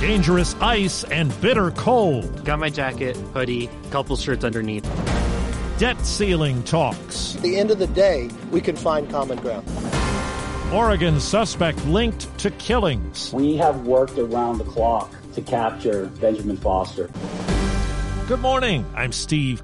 Dangerous ice and bitter cold. Got my jacket, hoodie, couple shirts underneath. Debt ceiling talks. At the end of the day, we can find common ground. Oregon suspect linked to killings. We have worked around the clock to capture Benjamin Foster. Good morning. I'm Steve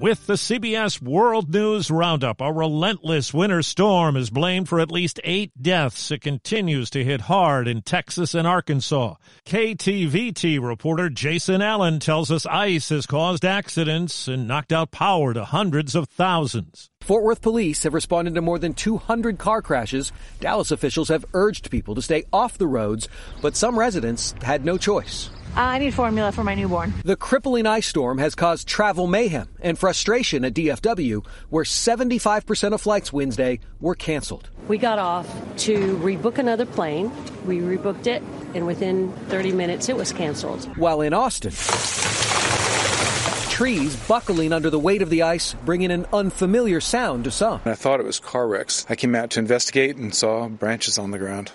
With the CBS World News Roundup. A relentless winter storm is blamed for at least eight deaths. It continues to hit hard in Texas and Arkansas. KTVT reporter Jason Allen tells us ice has caused accidents and knocked out power to hundreds of thousands. Fort Worth police have responded to more than 200 car crashes. Dallas officials have urged people to stay off the roads, but some residents had no choice. Uh, I need formula for my newborn. The crippling ice storm has caused travel mayhem and frustration at DFW, where 75% of flights Wednesday were canceled. We got off to rebook another plane. We rebooked it, and within 30 minutes, it was canceled. While in Austin, trees buckling under the weight of the ice, bringing an unfamiliar sound to some. I thought it was car wrecks. I came out to investigate and saw branches on the ground.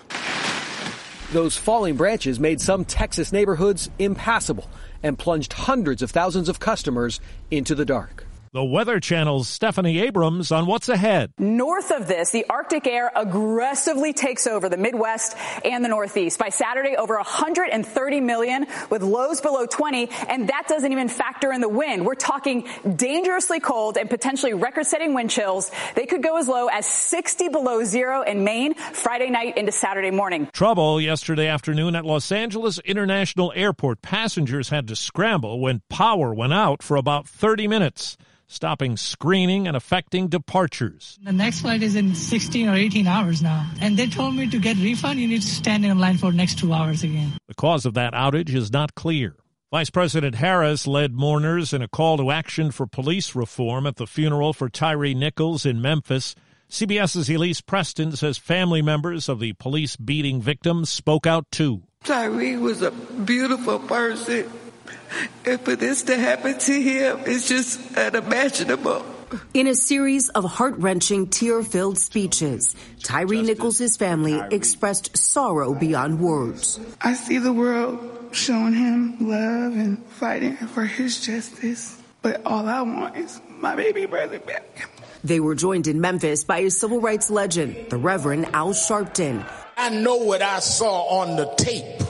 Those falling branches made some Texas neighborhoods impassable and plunged hundreds of thousands of customers into the dark. The Weather Channel's Stephanie Abrams on what's ahead. North of this, the Arctic air aggressively takes over the Midwest and the Northeast. By Saturday, over 130 million with lows below 20, and that doesn't even factor in the wind. We're talking dangerously cold and potentially record-setting wind chills. They could go as low as 60 below zero in Maine Friday night into Saturday morning. Trouble yesterday afternoon at Los Angeles International Airport. Passengers had to scramble when power went out for about 30 minutes stopping screening and affecting departures. The next flight is in 16 or 18 hours now. And they told me to get refund, you need to stand in line for the next two hours again. The cause of that outage is not clear. Vice President Harris led mourners in a call to action for police reform at the funeral for Tyree Nichols in Memphis. CBS's Elise Preston says family members of the police beating victims spoke out too. Tyree was a beautiful person. And for this to happen to him is just unimaginable. In a series of heart wrenching, tear filled speeches, Tyree Nichols' family expressed sorrow beyond words. I see the world showing him love and fighting for his justice, but all I want is my baby brother back. They were joined in Memphis by a civil rights legend, the Reverend Al Sharpton. I know what I saw on the tape,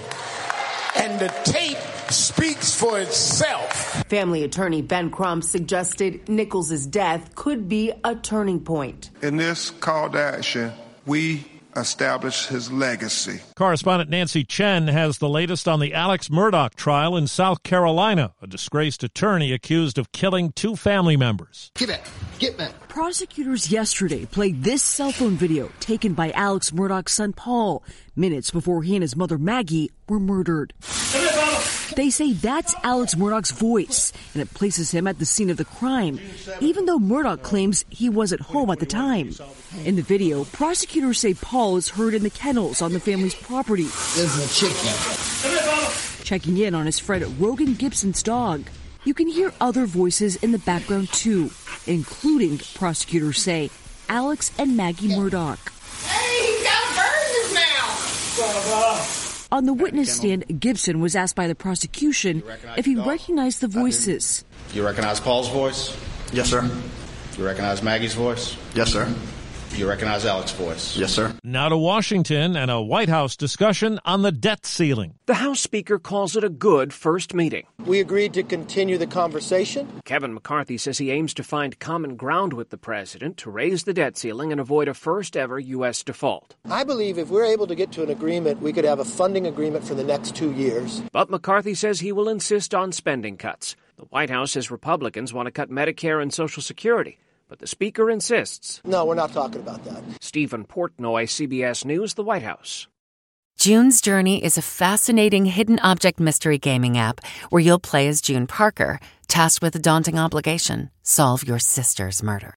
and the tape speaks for itself. Family attorney Ben Crump suggested Nichols' death could be a turning point. In this call to action, we establish his legacy. Correspondent Nancy Chen has the latest on the Alex Murdaugh trial in South Carolina, a disgraced attorney accused of killing two family members. Get back. Get back. Prosecutors yesterday played this cell phone video taken by Alex Murdaugh's son Paul minutes before he and his mother Maggie were murdered. They say that's Alex Murdaugh's voice, and it places him at the scene of the crime, even though Murdaugh claims he was at home at the time. In the video, prosecutors say Paul is heard in the kennels on the family's property. There's a chicken. Checking in on his friend Rogan Gibson's dog. You can hear other voices in the background too, including, prosecutors say, Alex and Maggie Murdaugh. Hey, he's got a bird in his mouth. On the witness stand, Gibson was asked by the prosecution if he recognized the voices. You recognize Paul's voice? Yes, sir. You recognize Maggie's voice? Yes, sir. You recognize Alex voice? Yes, sir. Now to Washington and a White House discussion on the debt ceiling. The House Speaker calls it a good first meeting. We agreed to continue the conversation. Kevin McCarthy says he aims to find common ground with the president to raise the debt ceiling and avoid a first ever U.S. default. I believe if we're able to get to an agreement, we could have a funding agreement for the next two years. But McCarthy says he will insist on spending cuts. The White House says Republicans want to cut Medicare and Social Security. But the Speaker insists. No, we're not talking about that. Stephen Portnoy, CBS News, the White House. June's Journey is a fascinating hidden object mystery gaming app where you'll play as June Parker, tasked with a daunting obligation solve your sister's murder.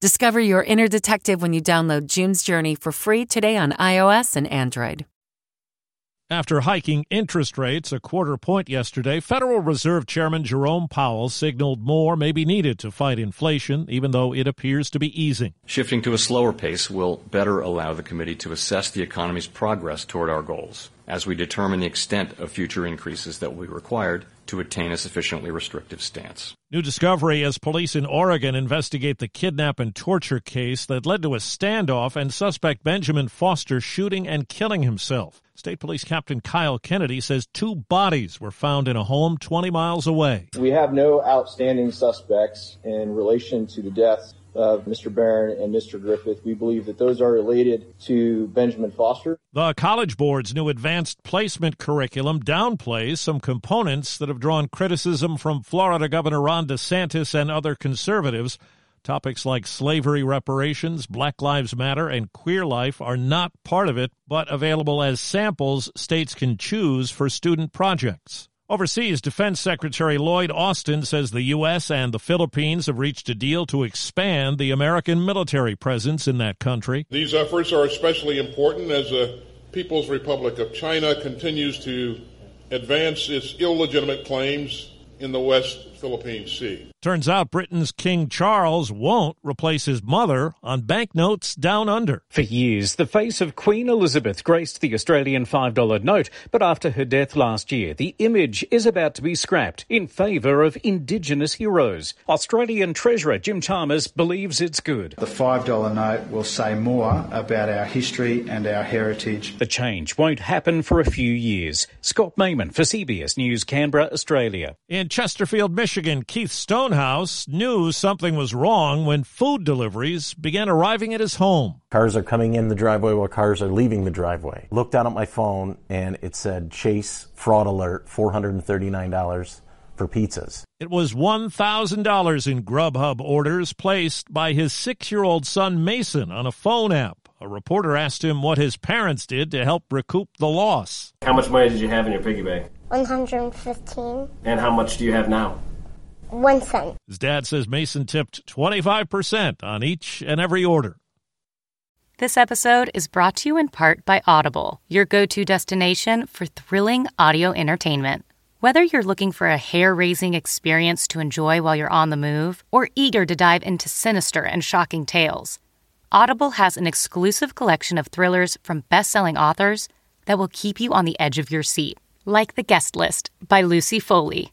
Discover your inner detective when you download June's Journey for free today on iOS and Android. After hiking interest rates a quarter point yesterday, Federal Reserve Chairman Jerome Powell signaled more may be needed to fight inflation, even though it appears to be easing. Shifting to a slower pace will better allow the committee to assess the economy's progress toward our goals as we determine the extent of future increases that will be required to attain a sufficiently restrictive stance. New discovery as police in Oregon investigate the kidnap and torture case that led to a standoff and suspect Benjamin Foster shooting and killing himself. State Police Captain Kyle Kennedy says two bodies were found in a home 20 miles away. We have no outstanding suspects in relation to the deaths of Mr. Barron and Mr. Griffith. We believe that those are related to Benjamin Foster. The College Board's new advanced placement curriculum downplays some components that have drawn criticism from Florida Governor Ron DeSantis and other conservatives. Topics like slavery reparations, Black Lives Matter, and queer life are not part of it, but available as samples states can choose for student projects. Overseas, Defense Secretary Lloyd Austin says the U.S. and the Philippines have reached a deal to expand the American military presence in that country. These efforts are especially important as the People's Republic of China continues to advance its illegitimate claims in the West Philippine Sea. Turns out Britain's King Charles won't replace his mother on banknotes down under. For years, the face of Queen Elizabeth graced the Australian $5 note, but after her death last year, the image is about to be scrapped in favour of Indigenous heroes. Australian Treasurer Jim Chalmers believes it's good. The $5 note will say more about our history and our heritage. The change won't happen for a few years. Scott Mayman for CBS News, Canberra, Australia. In Chesterfield, Michigan, Keith Stonehouse knew something was wrong when food deliveries began arriving at his home. Cars are coming in the driveway while cars are leaving the driveway. Looked down at my phone and it said Chase fraud alert, $439 for pizzas. It was $1,000 in Grubhub orders placed by his six year old son Mason on a phone app. A reporter asked him what his parents did to help recoup the loss. How much money did you have in your piggy bank? 115. And how much do you have now? One cent. His dad says Mason tipped 25% on each and every order. This episode is brought to you in part by Audible, your go to destination for thrilling audio entertainment. Whether you're looking for a hair raising experience to enjoy while you're on the move or eager to dive into sinister and shocking tales, Audible has an exclusive collection of thrillers from best selling authors that will keep you on the edge of your seat, like The Guest List by Lucy Foley.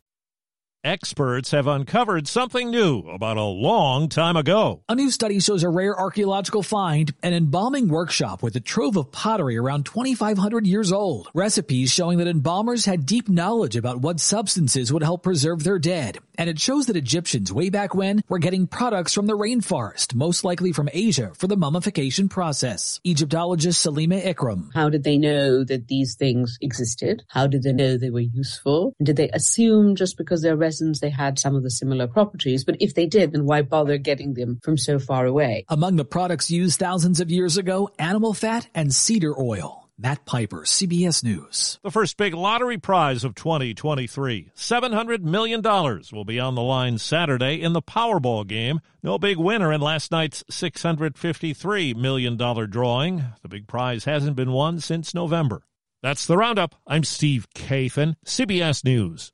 Experts have uncovered something new about a long time ago. A new study shows a rare archaeological find, an embalming workshop with a trove of pottery around 2,500 years old. Recipes showing that embalmers had deep knowledge about what substances would help preserve their dead. And it shows that Egyptians way back when were getting products from the rainforest, most likely from Asia, for the mummification process. Egyptologist Salima Ikram. How did they know that these things existed? How did they know they were useful? Did they assume just because they're resins they had some of the similar properties? But if they did, then why bother getting them from so far away? Among the products used thousands of years ago, animal fat and cedar oil. Matt Piper, CBS News. The first big lottery prize of 2023, $700 million, will be on the line Saturday in the Powerball game. No big winner in last night's $653 million drawing. The big prize hasn't been won since November. That's the roundup. I'm Steve Kathan, CBS News.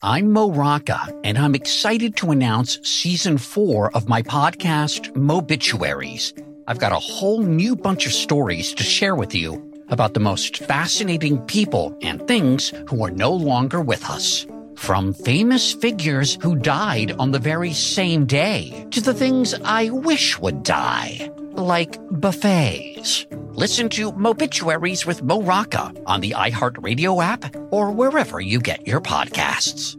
I'm Mo Rocca, and I'm excited to announce season four of my podcast, Mobituaries. I've got a whole new bunch of stories to share with you about the most fascinating people and things who are no longer with us. From famous figures who died on the very same day to the things I wish would die, like buffets. Listen to Mobituaries with Mo Rocca on the iHeartRadio app or wherever you get your podcasts.